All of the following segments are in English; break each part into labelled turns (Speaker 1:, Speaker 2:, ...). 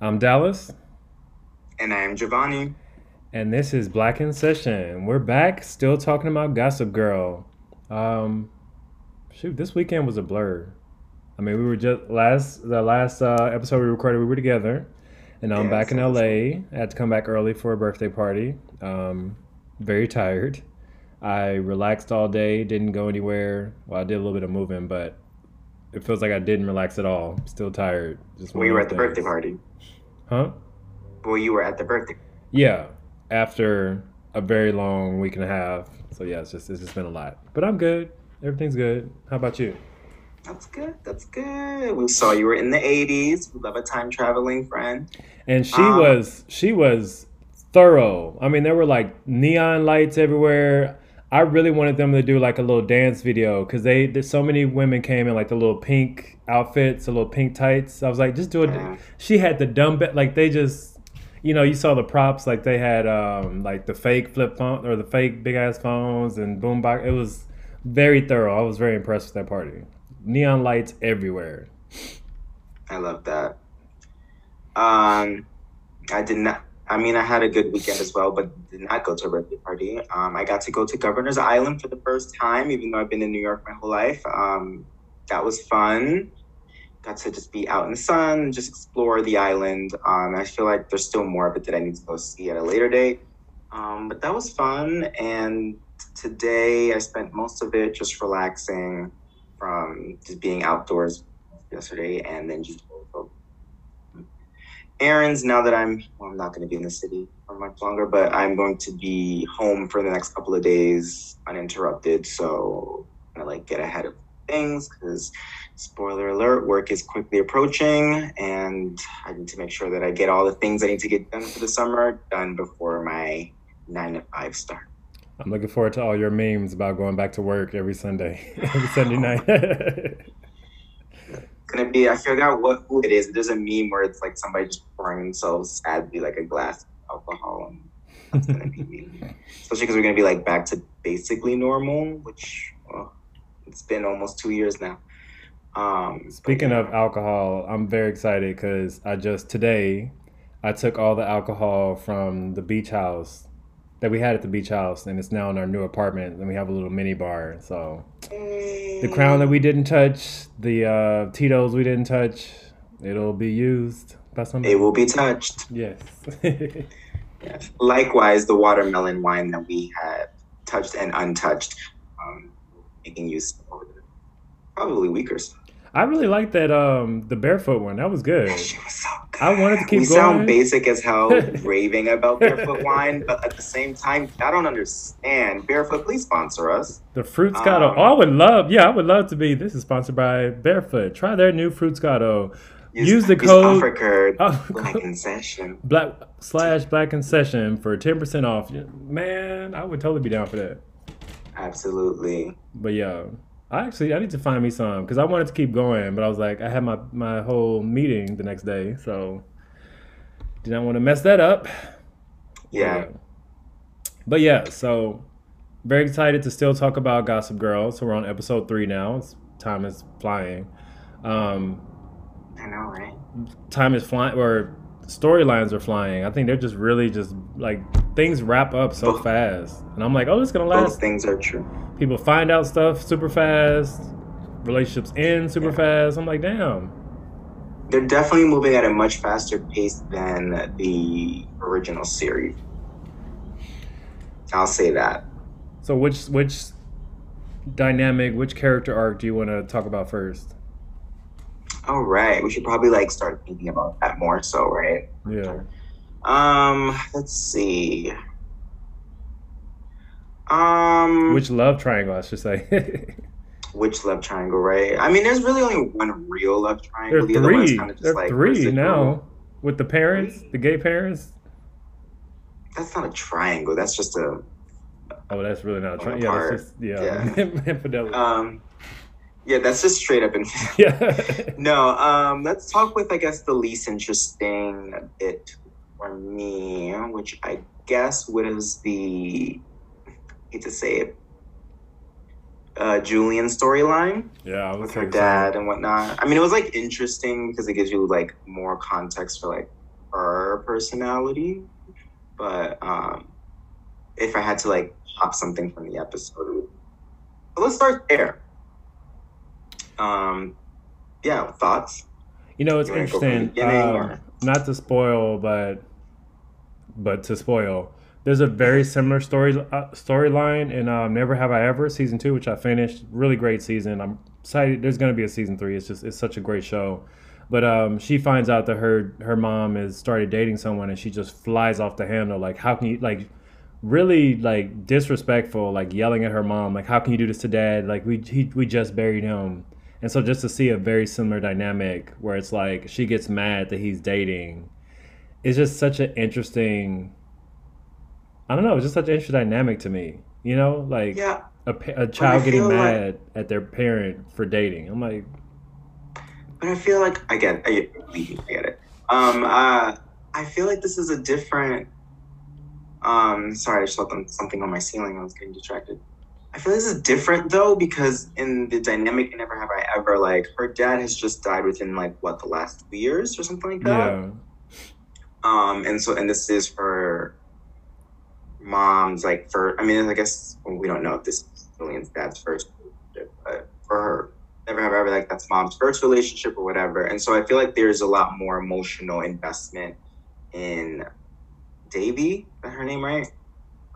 Speaker 1: I'm Dallas,
Speaker 2: And I'm Giovanni.
Speaker 1: and this is Black in Session. We're back, still talking about Gossip Girl. Um, shoot, this weekend was a blur. I mean, we were just last the last uh, episode we recorded. We were together, and I'm
Speaker 2: Yeah,
Speaker 1: back in LA. I had to come back early for a birthday party. Um, very tired. I relaxed all day. Didn't go anywhere. Well, I did a little bit of moving, but it feels like I didn't relax at all. Still tired. Just one
Speaker 2: We were at the birthday party.
Speaker 1: Huh?
Speaker 2: Well, you were at the birthday.
Speaker 1: Yeah, after a very long week and a half. So yeah, it's just it's just been a lot. But I'm good. Everything's good. How about you?
Speaker 2: That's good. That's good. We saw you were in the 80s. We love a time traveling friend.
Speaker 1: And she
Speaker 2: Um,
Speaker 1: was she was thorough. I mean, there were like neon lights everywhere. I really wanted them to do like a little dance video because they there's so many women came in like the little pink outfits, the little pink tights. I was like, just do it.
Speaker 2: Yeah.
Speaker 1: She had the dumb bit like they just, you know, you saw the props like they had um like the fake flip phone or the fake big ass phones and boombox. It was very thorough. I was very impressed with that party. Neon lights everywhere.
Speaker 2: I love that. Um, I did not. I mean, I had a good weekend as well, but did not go to a birthday party. Um, I got to go to Governor's Island for the first time, even though I've been in New York my whole life. Um, that was fun. Got to just be out in the sun and just explore the island. Um, I feel like there's still more of it that I need to go see at a later date. Um, but that was fun. And today I spent most of it just relaxing from just being outdoors yesterday and then just errands now that I'm well, I'm not going to be in the city for much longer, but I'm going to be home for the next couple of days uninterrupted. So I like get ahead of things because spoiler alert, work is quickly approaching, and I need to make sure that I get all the things I need to get done for the summer done before my nine to five start.
Speaker 1: I'm looking forward to all your memes about going back to work every Sunday, every Sunday night.
Speaker 2: gonna be I forgot what who it is. There's a meme where it's like somebody just pouring themselves sadly like a glass of alcohol and that's gonna be me. Especially because we're gonna be like back to basically normal, which well, it's been almost two years now. Um but
Speaker 1: Speaking
Speaker 2: yeah.
Speaker 1: of alcohol, I'm very excited because I just today I took all the alcohol from the beach house that we had at the beach house, and it's now in our new apartment, and we have a little mini bar. So the crown that we didn't touch, the uh, Tito's we didn't touch, it'll be used by somebody.
Speaker 2: it will be touched.
Speaker 1: Yes.
Speaker 2: Yes. Likewise, the watermelon wine that we had touched and untouched, um, making use over the probably week or so.
Speaker 1: I really like that um the barefoot one. That was good.
Speaker 2: That shit was so good.
Speaker 1: I wanted to keep going.
Speaker 2: we
Speaker 1: going.
Speaker 2: sound basic as hell raving about barefoot wine, but at the same time, I don't understand. Barefoot, please sponsor us.
Speaker 1: The Fruitscato.
Speaker 2: Um,
Speaker 1: oh, I would love. Yeah, I would love to be. This is sponsored by Barefoot. Try their new Fruitscato. Use the code-
Speaker 2: offer code
Speaker 1: Oh,
Speaker 2: Black in Session.
Speaker 1: black slash black concession for ten percent off. Man, I would totally be down for that.
Speaker 2: Absolutely.
Speaker 1: But yeah, I actually I need to find me some because I wanted to keep going, but I was like I had my my whole meeting the next day, so did not want to mess that up.
Speaker 2: Yeah.
Speaker 1: But yeah, so very excited to still talk about Gossip Girl. So we're on episode three now. It's, time is flying. Um,
Speaker 2: I know, right?
Speaker 1: time is flying, or storylines are flying. I think they're just really just like things wrap up so
Speaker 2: Both.
Speaker 1: fast, and I'm like, oh, it's gonna
Speaker 2: Both
Speaker 1: last.
Speaker 2: things are true.
Speaker 1: People find out stuff super fast. Relationships end super
Speaker 2: Yeah.
Speaker 1: fast. I'm like, damn.
Speaker 2: They're definitely moving at a much faster pace than the original series. I'll say that.
Speaker 1: So which which dynamic, which character arc do you want to talk about first?
Speaker 2: All right, we should probably like start thinking about that more. So, right?
Speaker 1: Yeah.
Speaker 2: Um, let's see. Um,
Speaker 1: Which love triangle, I should say.
Speaker 2: which love triangle, right? I mean, there's really only one real love
Speaker 1: there
Speaker 2: triangle.
Speaker 1: are
Speaker 2: the other one's
Speaker 1: three.
Speaker 2: kind of just
Speaker 1: There are
Speaker 2: like
Speaker 1: three
Speaker 2: reciprocal.
Speaker 1: now. With the parents, the gay parents.
Speaker 2: That's not a triangle. That's just a
Speaker 1: Oh, that's really not a triangle. Yeah, just yeah. Infidelity.
Speaker 2: um. Yeah, that's just straight up infidelity.
Speaker 1: Yeah.
Speaker 2: no, um, let's talk with I guess the least interesting bit for me, which I guess was the I hate to say it, uh, Julien storyline
Speaker 1: yeah.
Speaker 2: With her dad and whatnot. I mean, it was like interesting because it gives you like more context for like her personality. But um, if I had to like pop something from the episode, so let's start there. Um, yeah, thoughts.
Speaker 1: You know, it's
Speaker 2: You wanna go from the
Speaker 1: interesting. um, not to spoil, but but to spoil. There's a very similar story uh, storyline in um, Never Have I Ever season two, which I finished. Really great season. I'm excited. There's going to be a season three. It's just it's such a great show. But um, she finds out that her her mom has started dating someone, and she just flies off the handle. Like, how can you like? Really like disrespectful, like yelling at her mom, like how can you do this to dad? Like we he, we just buried him, and so just to see a very similar dynamic where it's like she gets mad that he's dating, it's just such an interesting. I don't know. It's just such an interesting dynamic to me. You know, like
Speaker 2: Yeah,
Speaker 1: a, a child getting
Speaker 2: like-
Speaker 1: mad at their parent for dating. I'm like,
Speaker 2: but I feel like I get, I get, I get it. Um, uh, I feel like this is a different. Um, sorry, I just saw something on my ceiling. I was getting distracted. I feel this is different though because in the dynamic, in Never Have I Ever, like her dad has just died within like what the last two years or something like that.
Speaker 1: yeah,
Speaker 2: Um, and so, and this is her mom's like for. I mean, I guess well, we don't know if this is Julien's dad's first but for her, never have I ever like that's mom's first relationship or whatever. And so, I feel like there's a lot more emotional investment in Devi. Is that her name, right?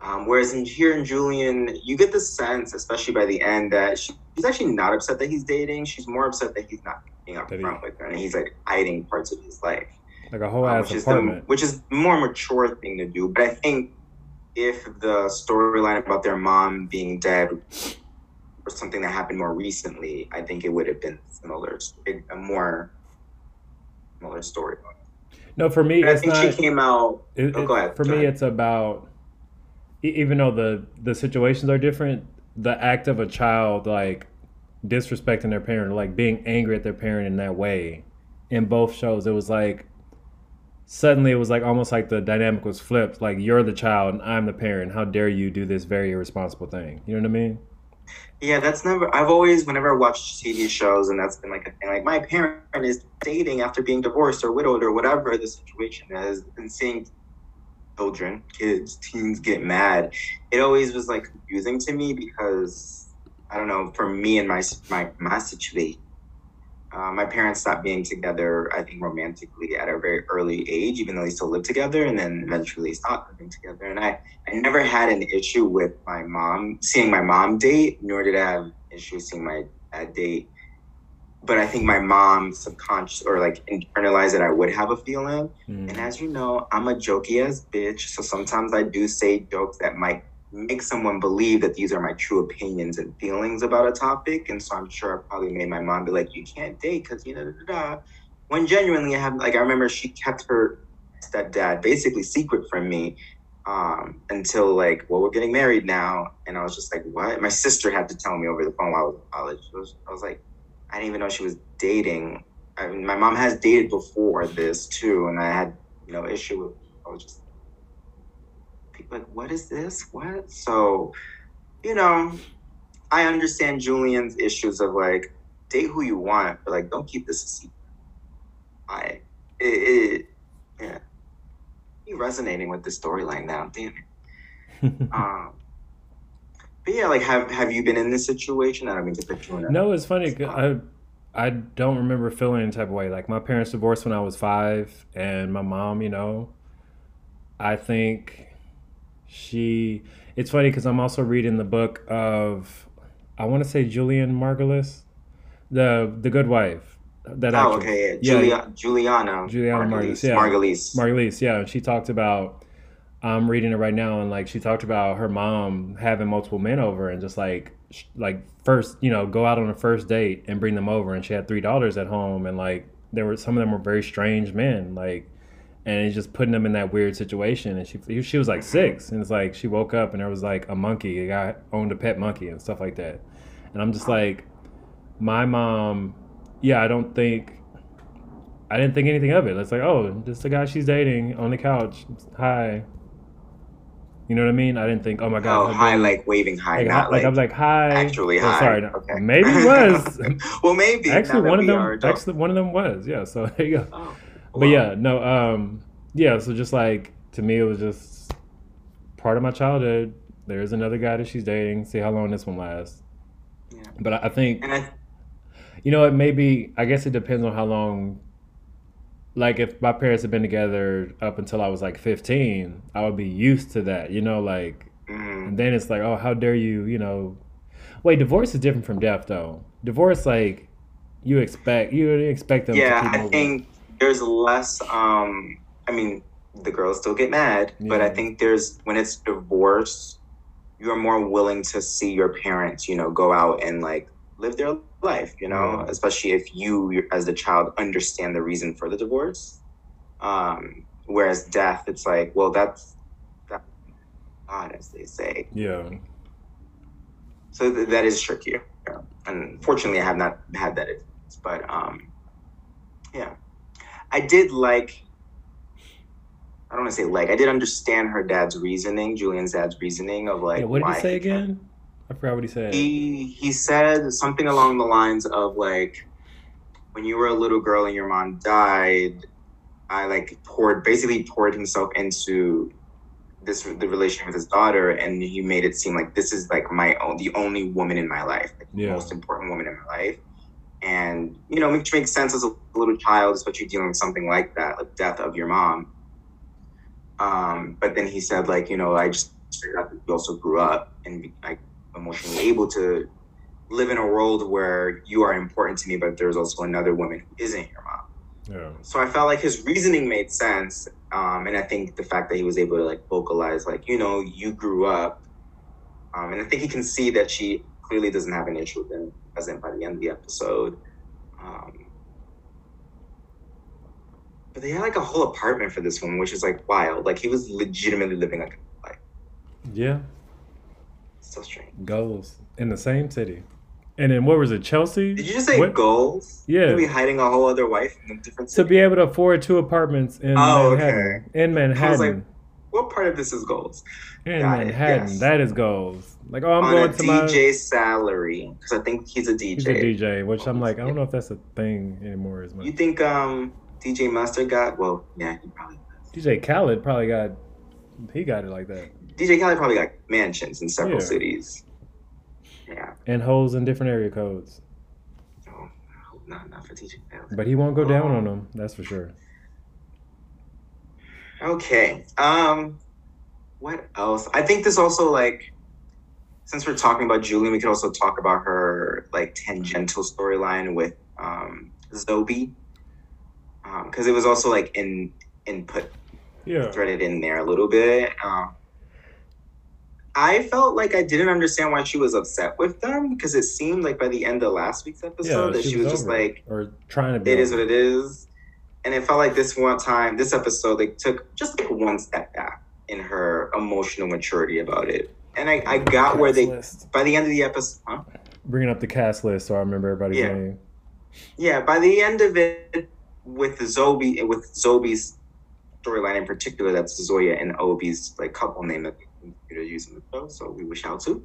Speaker 2: Um, whereas in here in Julien, you get the sense, especially by the end, that she, she's actually not upset that he's dating. She's more upset that he's not being upfront with her, and he's like hiding parts of his life
Speaker 1: like a whole
Speaker 2: uh,
Speaker 1: ass
Speaker 2: which is the which is more mature thing to do. But I think if the storyline about their mom being dead was something that happened more recently, I think it would have been similar, a more similar story.
Speaker 1: no, for me,
Speaker 2: I think
Speaker 1: not.
Speaker 2: she came out.
Speaker 1: It,
Speaker 2: Oh,
Speaker 1: it-
Speaker 2: ahead,
Speaker 1: For me,
Speaker 2: ahead.
Speaker 1: it's about even though the the situations are different, the act of a child like disrespecting their parent, like being angry at their parent in that way, in both shows, it was like suddenly it was like almost like the dynamic was flipped. Like you're the child and I'm the parent. How dare you do this very irresponsible thing? You know what I mean?
Speaker 2: Yeah, that's never. I've always, whenever I watch TV shows, and that's been like a thing. Like my parent is dating after being divorced or widowed or whatever the situation is, and seeing children, kids, teens get mad, it always was like confusing to me because I don't know. For me and my my my situation, uh, my parents stopped being together. I think romantically at a very early age, even though they still lived together, and then eventually stopped living together. And I I never had an issue with my mom seeing my mom date, nor did I have an issue seeing my dad date. But I think my mom subconscious or like internalized that I would have a feeling.
Speaker 1: Mm.
Speaker 2: And as you know, I'm a jokey ass bitch. So sometimes I do say jokes that might make someone believe that these are my true opinions and feelings about a topic. And so I'm sure I probably made my mom be like, you can't date because you know, da, da, da. when genuinely I have, like, I remember she kept her stepdad basically secret from me um, until like, well, we're getting married now. And I was just like, what? My sister had to tell me over the phone while I was in college. It was, I was like, I didn't even know she was dating. I mean, my mom has dated before this too, and I had no issue with. I was just like, what is this? What? So, you know, I understand Julien's issues of like date who you want, but like don't keep this a secret. I it, it yeah. You resonating with the storyline now, damn it. Um, but yeah, like have have you been in this situation? I don't mean to put you in
Speaker 1: No, it's funny. I I don't remember feeling any type of way. Like my parents divorced when I was five, and my mom, you know, I think she. It's funny because I'm also reading the book of, I want to say Julian Margulies, the the Good Wife. That
Speaker 2: Oh,
Speaker 1: actress.
Speaker 2: okay. Yeah.
Speaker 1: Yeah.
Speaker 2: Julia, Julianna.
Speaker 1: Julianna Margulies, yeah.
Speaker 2: Margulies.
Speaker 1: Margulies, yeah, and she talked about. I'm reading it right now, and like she talked about her mom having multiple men over, and just like, like first, you know, go out on a first date and bring them over, and she had three daughters at home, and like there were some of them were very strange men, like, and it's just putting them in that weird situation, and she she was like six, and it's like she woke up and there was like a monkey, a guy owned a pet monkey and stuff like that, and I'm just like, my mom, yeah, I don't think, I didn't think anything of it. It's like, oh, just the guy she's dating on the couch. Hi. You know what I mean? I didn't think, oh my god.
Speaker 2: Oh, hi, like waving hi,
Speaker 1: like,
Speaker 2: not
Speaker 1: like,
Speaker 2: like,
Speaker 1: I was like, hi.
Speaker 2: actually
Speaker 1: Oh,
Speaker 2: hi.
Speaker 1: sorry, no,
Speaker 2: okay.
Speaker 1: maybe it was.
Speaker 2: well, maybe.
Speaker 1: actually, one of them. Actually, one of them was. Yeah. So there you go.
Speaker 2: Oh,
Speaker 1: But yeah, no, um, yeah. So just like to me, it was just part of my childhood. There's another guy that she's dating. See how long this one lasts.
Speaker 2: Yeah.
Speaker 1: But I, I think
Speaker 2: And I,
Speaker 1: you know it maybe. I guess it depends on how long. Like if my parents had been together up until I was like 15, I would be used to that. You know, like
Speaker 2: mm,
Speaker 1: and then it's like, oh, how dare you? You know, wait, divorce is different from death though. Divorce, like you expect you expect them. to
Speaker 2: yeah, I
Speaker 1: moving.
Speaker 2: think there's less. Um, I mean, the girls still get mad, but I think there's when it's divorce, you're more willing to see your parents, you know, go out and like live their life, you know,
Speaker 1: Yeah.
Speaker 2: especially if you, as the child, understand the reason for the divorce. Um, whereas death, it's like, well, that's that God, as they say.
Speaker 1: Yeah.
Speaker 2: So th- that is trickier. Unfortunately, I have not had that experience, but um, yeah, I did like. I don't want to say like I did understand her dad's reasoning, Julien's dad's reasoning of like.
Speaker 1: yeah. What did he say again? I forgot what he said.
Speaker 2: He he said something along the lines of like, when you were a little girl and your mom died, I like poured basically poured himself into this the relationship with his daughter, and he made it seem like this is like my own the only woman in my life, like, the most important woman in my life. And you know, which makes sense as a little child, especially dealing with something like that, like death of your mom. Um, but then he said, like, you know, I just figured out that you also grew up and like emotionally able to live in a world where you are important to me, but there's also another woman who isn't your mom.
Speaker 1: yeah.
Speaker 2: So I felt like his reasoning made sense, um, and I think the fact that he was able to like vocalize, like, you know, you grew up, um, and I think he can see that she clearly doesn't have an issue with him, doesn't by the end of the episode. Um, but they had like a whole apartment for this one, which is like wild. Like he was legitimately living like a life.
Speaker 1: Yeah.
Speaker 2: So strange.
Speaker 1: Goals in the same city. And then what was it, Chelsea?
Speaker 2: Did you just say
Speaker 1: What-
Speaker 2: goals?
Speaker 1: Yeah.
Speaker 2: be hiding a whole other wife in a different
Speaker 1: To be able to afford two apartments in
Speaker 2: Oh,
Speaker 1: Manhattan. In Manhattan.
Speaker 2: like, what part of this is goals?
Speaker 1: in
Speaker 2: got
Speaker 1: Manhattan.
Speaker 2: yes.
Speaker 1: That is goals. Like, oh, I'm
Speaker 2: On
Speaker 1: going
Speaker 2: a
Speaker 1: to my.
Speaker 2: DJ salary, because I think he's a DJ.
Speaker 1: He's a DJ, which I'm like, I don't know if that's a thing anymore as much.
Speaker 2: You think um DJ Mustard got? Well, yeah, he probably does.
Speaker 1: DJ Khaled probably got, he got it like that.
Speaker 2: DJ Khaled probably got mansions in several
Speaker 1: Yeah.
Speaker 2: cities. Yeah,
Speaker 1: And holes in different area codes.
Speaker 2: no, not, not for DJ Khaled.
Speaker 1: But he won't go down
Speaker 2: Oh.
Speaker 1: on them, that's for sure.
Speaker 2: Okay. Um, what else? I think this also like, since we're talking about Julien, we could also talk about her like tangential storyline with um Zobi, because it was also like in input
Speaker 1: Yeah.
Speaker 2: threaded in there a little bit. Um, I felt like I didn't understand why she was upset with them because it seemed like by the end of last week's episode that she, was, just like,
Speaker 1: or trying to be.
Speaker 2: it is what it is. And it felt like this one time, this episode, they took just like one step back in her emotional maturity about it. And I, I got where they,
Speaker 1: list.
Speaker 2: by the end of the episode, huh?
Speaker 1: Bringing up the cast list so I remember everybody's
Speaker 2: Yeah.
Speaker 1: name.
Speaker 2: Yeah, by the end of it, with Zobi, with Zobi's storyline in particular, that's Zoya and Obie's like couple name that they use in the show. So we wish out to.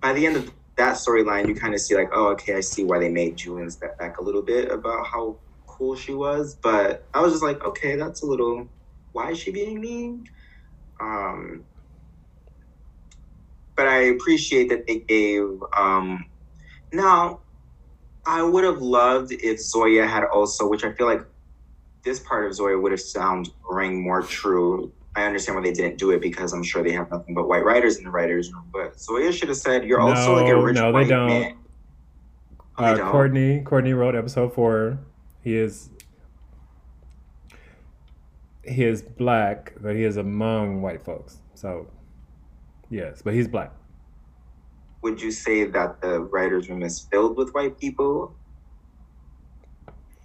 Speaker 2: By the end of that storyline, you kind of see like, oh, okay, I see why they made Julien step back a little bit about how cool she was. But I was just like, okay, that's a little. Why is she being mean? Um, but I appreciate that they gave. Um, now, I would have loved if Zoya had also, which I feel like this part of Zoya would have sound ring more true. I understand why they didn't do it because I'm sure they have nothing but white writers in the writers' room. But Zoya should have said, "You're also like a
Speaker 1: No,
Speaker 2: rich
Speaker 1: no, they
Speaker 2: white
Speaker 1: don't.
Speaker 2: man." Oh, they
Speaker 1: Uh,
Speaker 2: don't?
Speaker 1: Courtney, Courtney wrote episode four. He is he is black, but he is among white folks. So yes, but he's black.
Speaker 2: Would you say that the writers' room is filled with white people,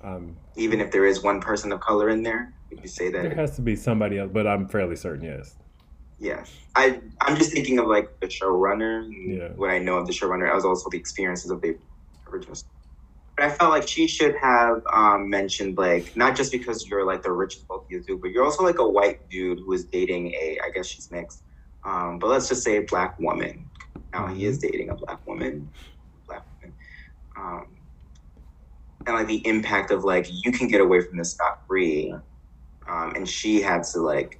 Speaker 1: Um,
Speaker 2: even if there is one person of color in there? Would you say that there
Speaker 1: has to be somebody else, but I'm fairly certain. Yes.
Speaker 2: Yeah, I I'm just thinking of like the showrunner.
Speaker 1: Yeah.
Speaker 2: What I know of the showrunner, as also the experiences of the original but I felt like she should have um, mentioned like not just because you're like the richest wealthiest dude, but you're also like a white dude who is dating a I guess she's mixed, um, but let's just say a black woman. Now he is dating a black woman, um, and like the impact of like you can get away from this scot free, um, and she had to like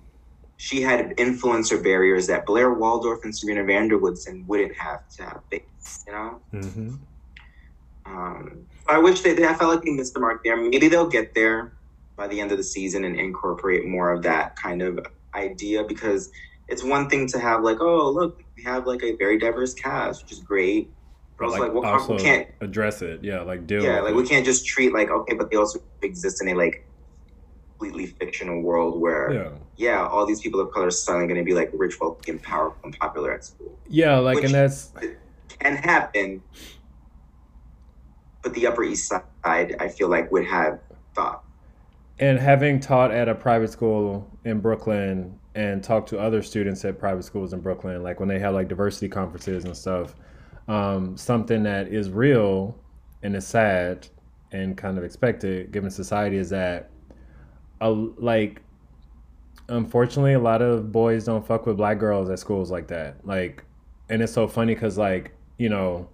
Speaker 2: she had influencer barriers that Blair Waldorf and Serena van der Woodsen wouldn't have to have faced, you know?
Speaker 1: Mm-hmm.
Speaker 2: Um, I wish they, they, I felt like they missed the mark there. Maybe they'll get there by the end of the season and incorporate more of that kind of idea because it's one thing to have like, oh, look, we have like a very diverse cast, which is great.
Speaker 1: But like, like well, also we can't address it. Yeah, like deal.
Speaker 2: Yeah, like it. we can't just treat like okay, but they also exist in a like completely fictional world where yeah, yeah all these people of color are suddenly going to be like rich, wealthy, and powerful and popular at school.
Speaker 1: Yeah, like Which and that's
Speaker 2: can happen, but the Upper East Side, I feel like, would have thought.
Speaker 1: And having taught at a private school in Brooklyn and talked to other students at private schools in Brooklyn, like when they have like diversity conferences and stuff, um, something that is real and is sad and kind of expected given society is that a, like unfortunately a lot of boys don't fuck with black girls at schools like that. Like and it's so funny because like you know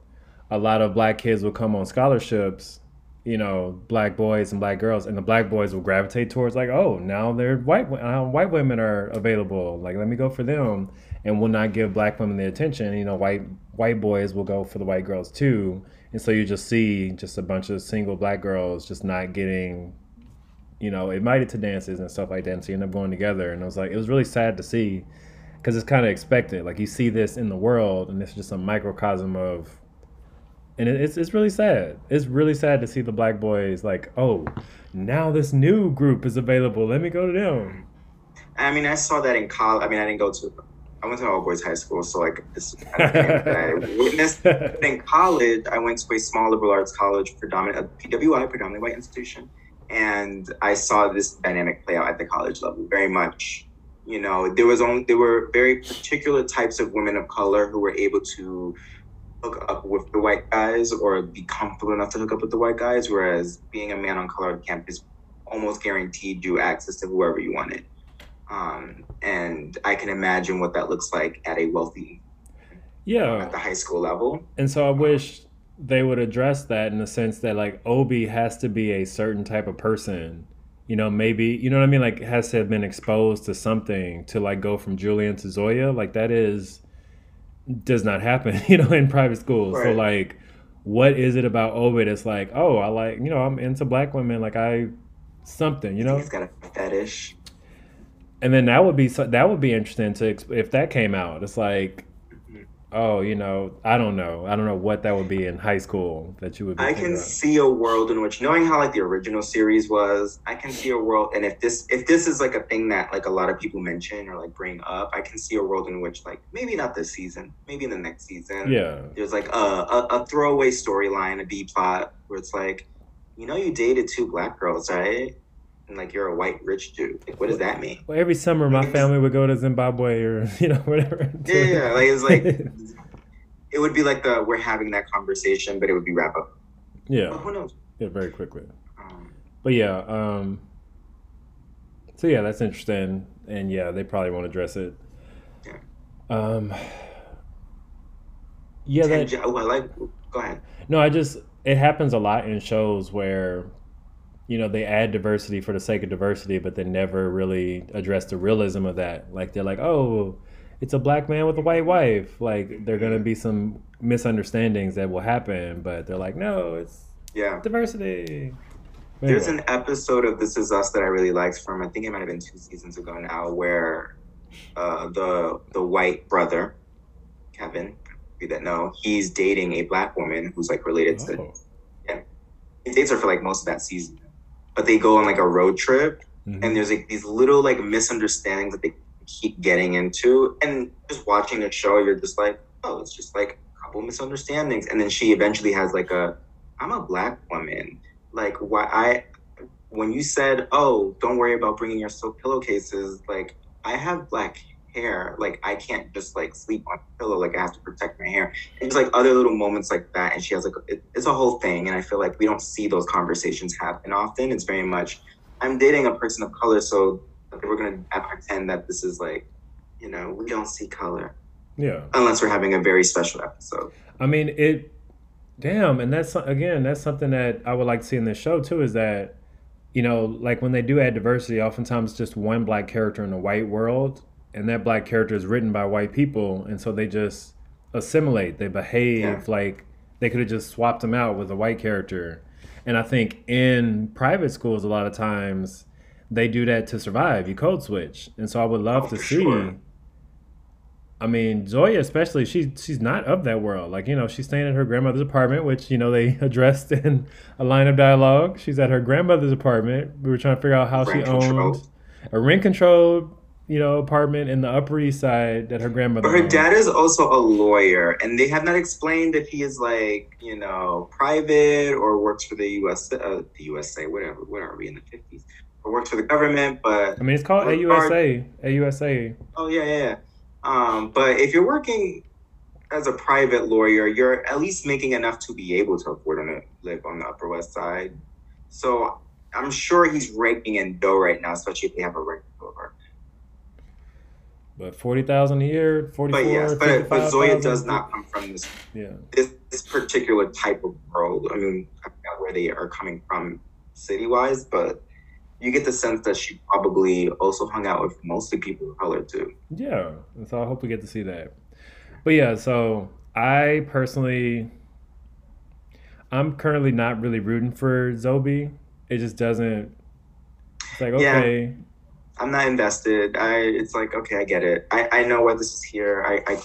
Speaker 1: a lot of black kids will come on scholarships you know black boys and black girls and the black boys will gravitate towards like oh now they're white uh, white women are available. Like let me go for them and will not give black women the attention. You know white white boys will go for the white girls too and so you just see just a bunch of single black girls just not getting you know, invited to dances and stuff like that. And so you end up going together. And I was like, it was really sad to see because it's kind of expected. Like you see this in the world and it's just a microcosm of, and it's, it's really sad. It's really sad to see the black boys like, oh, now this new group is available. Let me go to them.
Speaker 2: I mean, I saw that in college. I mean, I didn't go to, I went to all boys high school. So like this kind of I witnessed. in college, I went to a small liberal arts college, predominant, a PWI, predominantly white institution and I saw this dynamic play out at the college level very much. You know, there was only there were very particular types of women of color who were able to hook up with the white guys or be comfortable enough to hook up with the white guys, whereas being a man on color colored campus almost guaranteed you access to whoever you wanted. Um, and I can imagine what that looks like at a wealthy,
Speaker 1: yeah,
Speaker 2: at the high school level.
Speaker 1: And so I wish they would address that in the sense that like Obie has to be a certain type of person. You know, maybe you know what I mean. Like has to have been exposed to something to like go from Julien to Zoya. Like that is does not happen. You know, in private schools. Right. So like, what is it about Obie that's like, oh, I like you know I'm into black women. Like I something. You know,
Speaker 2: he's got a fetish.
Speaker 1: And then that would be so, that would be interesting to if that came out. It's like oh, you know, I don't know. I don't know what that would be in high school that you would.
Speaker 2: I can see a world in which, knowing how like the original series was, I can see a world, and if this if this is like a thing that like a lot of people mention or like bring up, I can see a world in which like maybe not this season, maybe in the next season,
Speaker 1: yeah,
Speaker 2: there's like a a, a throwaway storyline, a B plot where it's like, you know, you dated two black girls, right? And like you're a white rich dude. Like, what does that mean?
Speaker 1: Well, every summer my family would go to Zimbabwe or you know whatever.
Speaker 2: Yeah, yeah, like it's like it would be like the we're having that conversation, but it would be wrap up.
Speaker 1: Yeah. who knows? Yeah, very quickly. Um, but yeah, um, so yeah, that's interesting, and yeah, they probably won't address it.
Speaker 2: Yeah.
Speaker 1: Um. Yeah, that.
Speaker 2: Oh, I like. Go ahead.
Speaker 1: No, I just it happens a lot in shows where you know they add diversity for the sake of diversity but they never really address the realism of that. Like they're like oh it's a black man with a white wife. Like there are going to be some misunderstandings that will happen but they're like no it's
Speaker 2: yeah.
Speaker 1: diversity.
Speaker 2: Anyway. there's an episode of this is us that i really liked from i think it might have been two seasons ago now where uh, the the white brother kevin that know he's dating a black woman who's like related oh. to yeah he dates her for like most of that season but they go on like a road trip mm-hmm. and there's like these little like misunderstandings that they keep getting into and just watching the show you're just like oh it's just like a couple misunderstandings and then she eventually has like a i'm a black woman like why i when you said oh don't worry about bringing your silk pillowcases like i have black hair. Like I can't just like sleep on a pillow. Like I have to protect my hair. And just like other little moments like that. And she has like it, it's a whole thing. And I feel like we don't see those conversations happen often. It's very much I'm dating a person of color, so we're gonna uh, pretend that this is like, you know, we don't see color.
Speaker 1: Yeah.
Speaker 2: Unless we're having a very special episode.
Speaker 1: I mean it. Damn, and that's again that's something that I would like to see in this show too. Is that you know, like when they do add diversity, oftentimes just one black character in a white world, and that black character is written by white people, and so they just assimilate. They behave yeah. like they could have just swapped them out with a white character. And I think in private schools, a lot of times they do that to survive. You code switch, and so I would love oh, to see. Sure. I mean, Zoya especially, she's she's not of that world. Like, you know, she's staying at her grandmother's apartment, which, you know, they addressed in a line of dialogue. She's at her grandmother's apartment. We were trying to figure out how rent she owned a rent controlled, you know, apartment in the Upper East Side that her grandmother.
Speaker 2: But her owned. dad is also a lawyer, and they have not explained if he is like, you know, private or works for the US, uh, the USA, whatever. What are we in the fifties? Or works for the government, but
Speaker 1: I mean, it's called AUSA. AUSA.
Speaker 2: Oh yeah, yeah. Um, but if you're working as a private lawyer, you're at least making enough to be able to afford to live on the Upper West Side. So I'm sure he's raking in dough right now, especially if they have a.
Speaker 1: But forty thousand a year, forty.
Speaker 2: But yes, but, but Zoya does not come from this.
Speaker 1: Yeah.
Speaker 2: This, this particular type of world. I mean, I forgot where they are coming from, city wise, but you get the sense that she probably also hung out with mostly people of color too.
Speaker 1: Yeah, and so I hope we get to see that. But yeah, so I personally, I'm currently not really rooting for Zobi. It just doesn't. It's like okay.
Speaker 2: I'm not invested. I. It's like okay, I get it. I. I know why this is here. I. I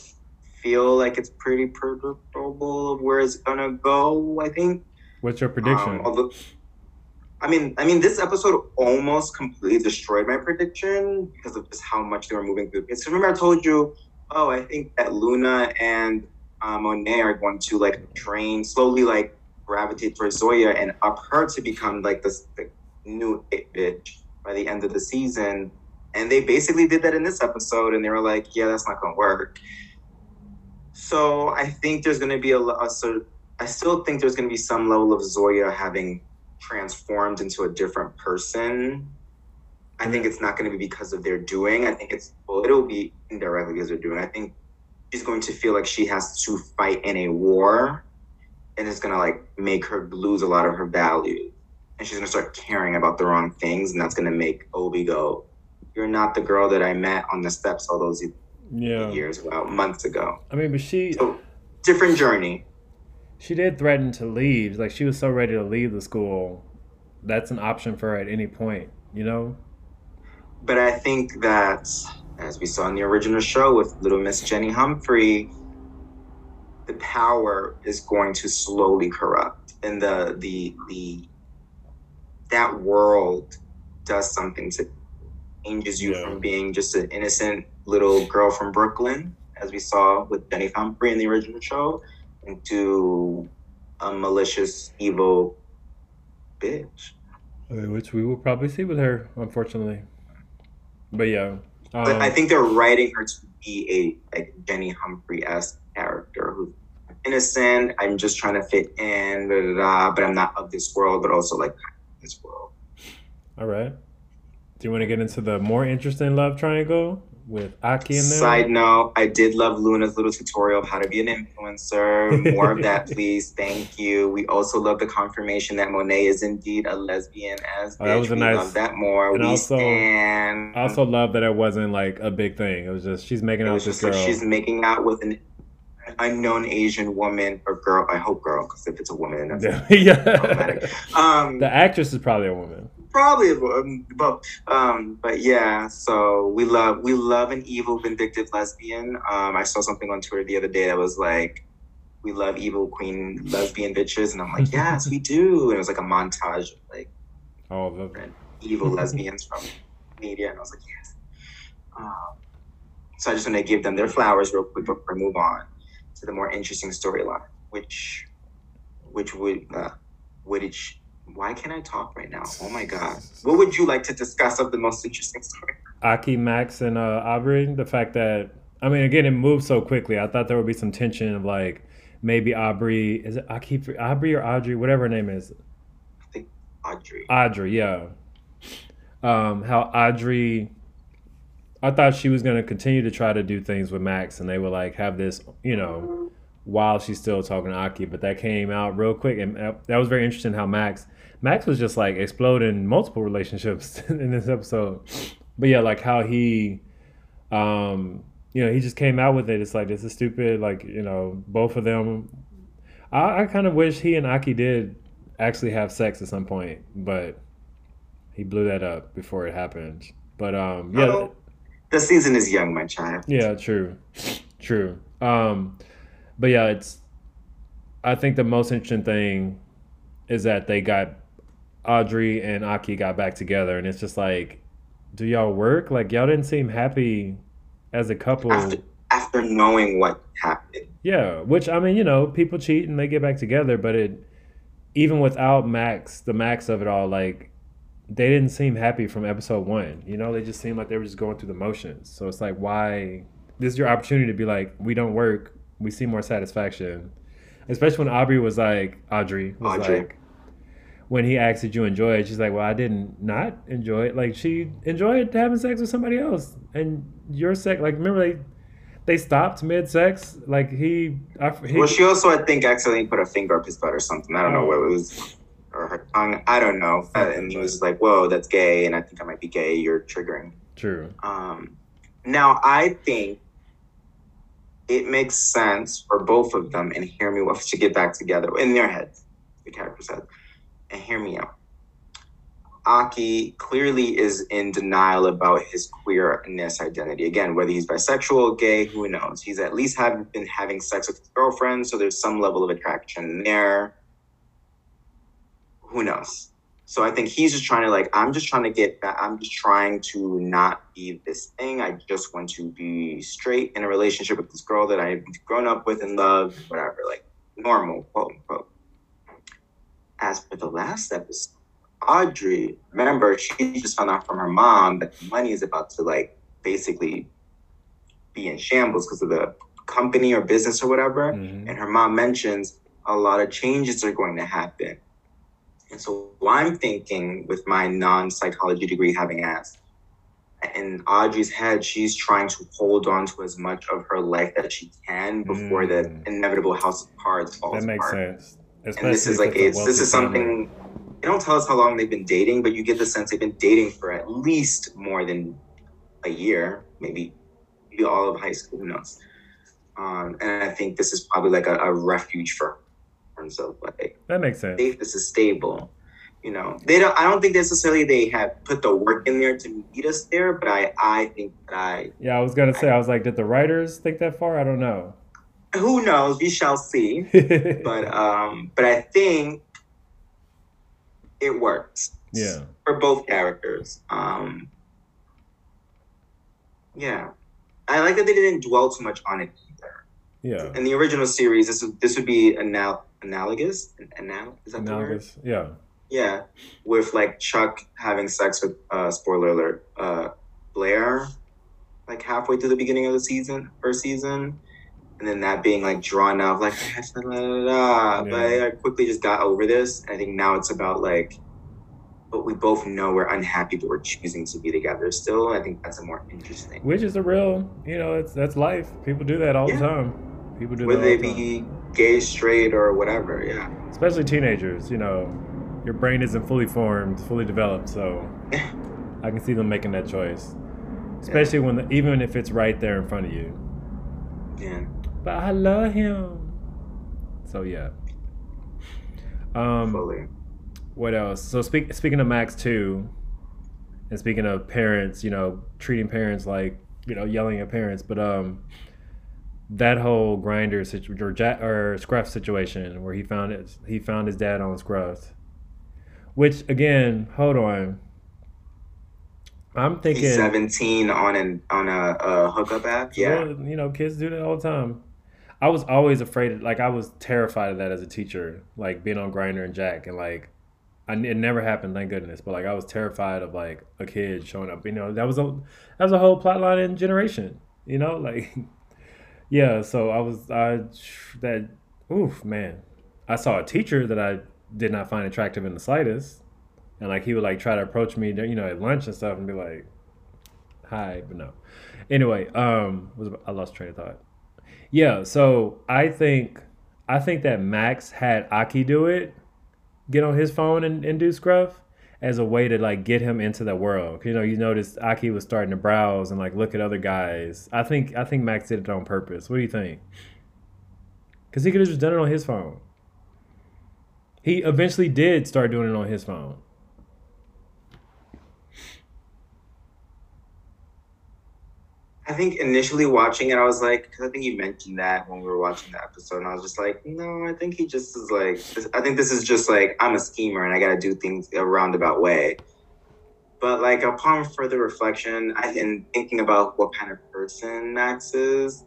Speaker 2: feel like it's pretty predictable where it's gonna go. I think.
Speaker 1: What's your prediction? Um, although,
Speaker 2: I mean, I mean, this episode almost completely destroyed my prediction because of just how much they were moving through. Because remember, I told you, oh, I think that Luna and uh, Monet are going to like train slowly, like gravitate towards Zoya and up her to become like this the new it bitch by the end of the season. And they basically did that in this episode, and they were like, yeah, that's not gonna work. So I think there's gonna be a, a sort. I still think there's gonna be some level of Zoya having transformed into a different person, I think it's not going to be because of their doing. I think it's well, it'll be indirectly because they're doing. I think she's going to feel like she has to fight in a war, and it's going to like make her lose a lot of her value, and she's going to start caring about the wrong things, and that's going to make Obie go, "You're not the girl that I met on the steps all those yeah. years, well, months ago."
Speaker 1: I mean, but she
Speaker 2: so, different journey
Speaker 1: she did threaten to leave. Like she was so ready to leave the school. That's an option for her at any point, you know?
Speaker 2: But I think that as we saw in the original show with little Miss Jenny Humphrey, the power is going to slowly corrupt. And the the the that world does something to changes you yeah. from being just an innocent little girl from Brooklyn, as we saw with Jenny Humphrey in the original show, into a malicious, evil bitch.
Speaker 1: Which we will probably see with her, unfortunately. But yeah.
Speaker 2: Um, but I um, think they're writing her to be a like Jenny Humphrey esque character who's innocent. I'm just trying to fit in, blah, blah, blah, but I'm not of this world, but also like this world.
Speaker 1: All right. Do you want to get into the more interesting love triangle? with Aki in there.
Speaker 2: Side note, I did love Luna's little tutorial of how to be an influencer. More of that, please. Thank you. We also love the confirmation that Monet is indeed a lesbian as oh, that was a we nice, love that more. And we also, stand.
Speaker 1: I also love that it wasn't like a big thing. It was just she's making out with this girl. Like
Speaker 2: she's making out with an unknown Asian woman or girl. I hope girl, because if it's a woman, that's yeah.
Speaker 1: Um, the actress is probably a woman
Speaker 2: probably um, but um, but yeah. So we love we love an evil, vindictive lesbian. Um, I saw something on Twitter the other day that was like, "We love evil queen lesbian bitches," and I'm like, "Yes, we do." And it was like a montage of like,
Speaker 1: oh, the...
Speaker 2: evil lesbians from media, and I was like, "Yes." Um, so I just want to give them their flowers real quick before I move on to the more interesting storyline, which which would uh, would which why can't I talk right now? Oh my god. What would you like to discuss of the most interesting story?
Speaker 1: Aki, Max, and uh, Aubrey. The fact that I mean, again, it moved so quickly. I thought there would be some tension of like maybe Aubrey is it Aki Aubrey or Audrey, whatever her name is.
Speaker 2: I think Audrey.
Speaker 1: Audrey, yeah. Um, how Audrey. I thought she was gonna continue to try to do things with Max, and they would like have this, you know, while she's still talking to Aki. But that came out real quick, and that was very interesting. How Max, Max was just like exploding multiple relationships in this episode. But yeah, like how he, um, you know, he just came out with it. It's like this is stupid. Like you know, both of them. I, I kind of wish he and Aki did actually have sex at some point, but he blew that up before it happened. But um, yeah,
Speaker 2: the season is young, my child.
Speaker 1: yeah, true, true. Um, but yeah, it's. I think the most interesting thing is that they got Audrey and Aki got back together, and it's just like, do y'all work? Like y'all didn't seem happy as a couple.
Speaker 2: After after knowing what happened.
Speaker 1: Yeah, which I mean, you know, people cheat and they get back together, but it even without Max, the Max of it all, like they didn't seem happy from episode one. You know, they just seemed like they were just going through the motions. So it's like, why? This is your opportunity to be like, we don't work. We see more satisfaction, especially when Aubrey was like, Audrey was
Speaker 2: Audrey.
Speaker 1: like, when he asked, "Did you enjoy it?" She's like, "Well, I didn't not enjoy it. Like she enjoyed having sex with somebody else, and your sex. Like remember they." They stopped mid sex. Like he, I, he
Speaker 2: Well, she also, I think, accidentally put a finger up his butt or something. I don't know oh. what it was, or her tongue. I don't know. And he was like, "Whoa, that's gay," and I think I might be gay. You're triggering.
Speaker 1: true.
Speaker 2: Um, now, I think it makes sense for both of them, and hear me, what to get back together in their heads, the character's head, and hear me out. Aki clearly is in denial about his queerness identity. Again, whether he's bisexual, gay, who knows? He's at least have been having sex with his girlfriend, so there's some level of attraction there. Who knows? So I think he's just trying to like, I'm just trying to get back. I'm just trying to not be this thing. I just want to be straight in a relationship with this girl that I've grown up with and loved, whatever, like normal, quote unquote. As for the last episode, Audrey, remember, she just found out from her mom that the money is about to like basically be in shambles because of the company or business or whatever.
Speaker 1: Mhm.
Speaker 2: And her mom mentions a lot of changes are going to happen. And so I'm thinking with my non-psychology degree having asked, in Audrey's head, she's trying to hold on to as much of her life that she can before the
Speaker 1: Mm.
Speaker 2: inevitable house of cards falls
Speaker 1: That makes
Speaker 2: apart.
Speaker 1: sense.
Speaker 2: And this is like it's this is
Speaker 1: wealthy family.
Speaker 2: something they don't tell us how long they've been dating, but you get the sense they've been dating for at least more than a year, maybe maybe all of high school, who knows? Um, and I think this is probably like a, a refuge for terms of like
Speaker 1: That makes sense.
Speaker 2: if this is stable. You know, they don't. I don't think necessarily they have put the work in there to meet us there, but I, I think that I,
Speaker 1: Yeah, I was gonna say. I was like, did the writers think that far? I don't know.
Speaker 2: who knows? We shall see. But um, but I think it works.
Speaker 1: yeah,
Speaker 2: for both characters. Um, yeah, I like that they didn't dwell too much on it either.
Speaker 1: yeah,
Speaker 2: In the original series, this would this would be anal- analogous. And anal- is that the word?
Speaker 1: analogous. Yeah,
Speaker 2: Yeah, with like Chuck having sex with uh, spoiler alert, uh, Blair, like halfway through the beginning of the season, first season. And then that being like drawn out, like, da, da, da, but
Speaker 1: Yeah.
Speaker 2: I quickly just got over this. I think now it's about like, but we both know we're unhappy, but we're choosing to be together still. I think that's a more interesting.
Speaker 1: which is a real. You know, it's that's life. People do that all
Speaker 2: Yeah.
Speaker 1: the time. People do
Speaker 2: Whether they
Speaker 1: the
Speaker 2: be gay, straight, or whatever. Yeah.
Speaker 1: especially teenagers. You know, your brain isn't fully formed, fully developed, so I can see them making that choice. Especially when, the, even if it's right there in front of you.
Speaker 2: Yeah.
Speaker 1: But I love him. So yeah. Um,
Speaker 2: Fully.
Speaker 1: what else? So speak, speaking of Max too, and speaking of parents, you know, treating parents like you know, yelling at parents, but um, that whole Grindr situation or, ja- or Scruff situation where he found it, he found his dad on Scruff. Which again, hold on. I'm thinking.
Speaker 2: He's 17 on an on a, a hookup app. Yeah.
Speaker 1: Well, you know, kids do that all the time. I was always afraid, of, like I was terrified of that as a teacher, like being on Grindr and Jack, and like I, it never happened, thank goodness. But like I was terrified of like a kid showing up. You know, that was a that was a whole plot line in Generation. You know, like yeah. So I was I that oof man. I saw a teacher that I did not find attractive in the slightest, and like he would like try to approach me, you know, at lunch and stuff, and be like, "Hi," but no. Anyway, um, was I lost train of thought. Yeah, so I think I think that Max had Aki do it, get on his phone and, and do scruff as a way to like get him into the world. You know, you noticed Aki was starting to browse and like look at other guys. I think I think Max did it on purpose. What do you think? Because he could have just done it on his phone. He eventually did start doing it on his phone.
Speaker 2: I think initially watching it, I was like, because I think you mentioned that when we were watching the episode, and I was just like, no, I think he just is like, I think this is just like, I'm a schemer and I got to do things a roundabout way. But like upon further reflection I, and thinking about what kind of person Max is,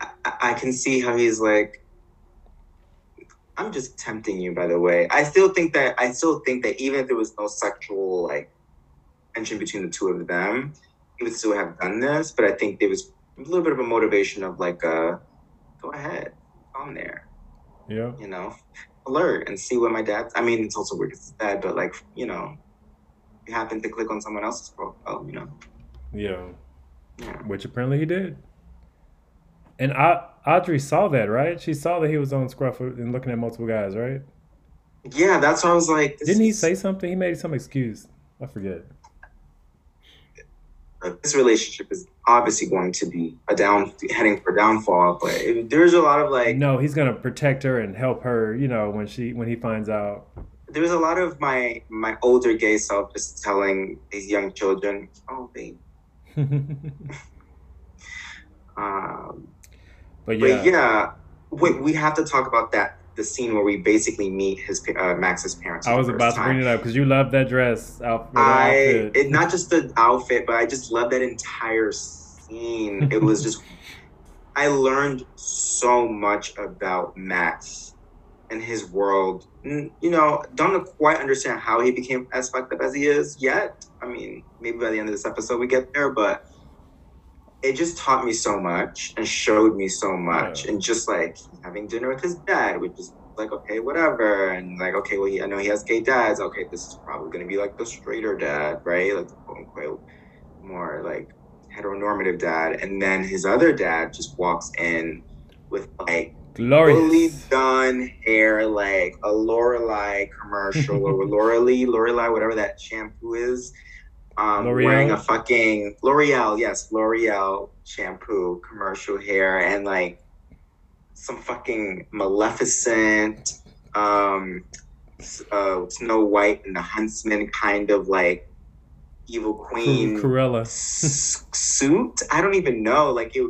Speaker 2: I, I can see how he's like, I'm just tempting you. By the way, I still think that I still think that even if there was no sexual like tension between the two of them, he would still have done this, but I think there was a little bit of a motivation of like, uh, go ahead, on there.
Speaker 1: Yeah.
Speaker 2: You know, alert and see what my dad. I mean, it's also weird it's dad, but like, you know, you happen to click on someone else's profile, you know.
Speaker 1: Yeah.
Speaker 2: Yeah.
Speaker 1: Which apparently he did. And I, Audrey saw that, right? She saw that he was on Scruff and looking at multiple guys, right?
Speaker 2: Yeah, that's why I was like.
Speaker 1: Didn't he say something? He made some excuse. I forget
Speaker 2: this relationship is obviously going to be a down heading for downfall but there's a lot of like
Speaker 1: no he's gonna protect her and help her you know when she when he finds out.
Speaker 2: There's a lot of my my older gay self just telling these young children oh babe. Um but yeah, but yeah. wait, we have to talk about that the scene where we basically meet his uh, Max's parents.
Speaker 1: I was about to bring it up because you love that dress outfit.
Speaker 2: I it, not just the outfit, but I just love that entire scene. it was just I learned so much about Max and his world. You know, don't quite understand how he became as fucked up as he is yet. I mean, maybe by the end of this episode we get there, but it just taught me so much and showed me so much yeah. and just like having dinner with his dad which is like okay whatever. And like okay well he, i know he has gay dads. Okay this is probably going to be like the straighter dad right? Like quote unquote more like heteronormative dad. And then his other dad just walks in with like
Speaker 1: Glorious.
Speaker 2: fully done hair like a Lorelai commercial or Lorelei, Lorelai, whatever that shampoo is um, wearing a fucking L'Oreal, yes, L'Oreal shampoo commercial hair and like some fucking Maleficent, um, uh, Snow White and the Huntsman kind of like evil queen
Speaker 1: Cruella
Speaker 2: suit. I don't even know. Like it,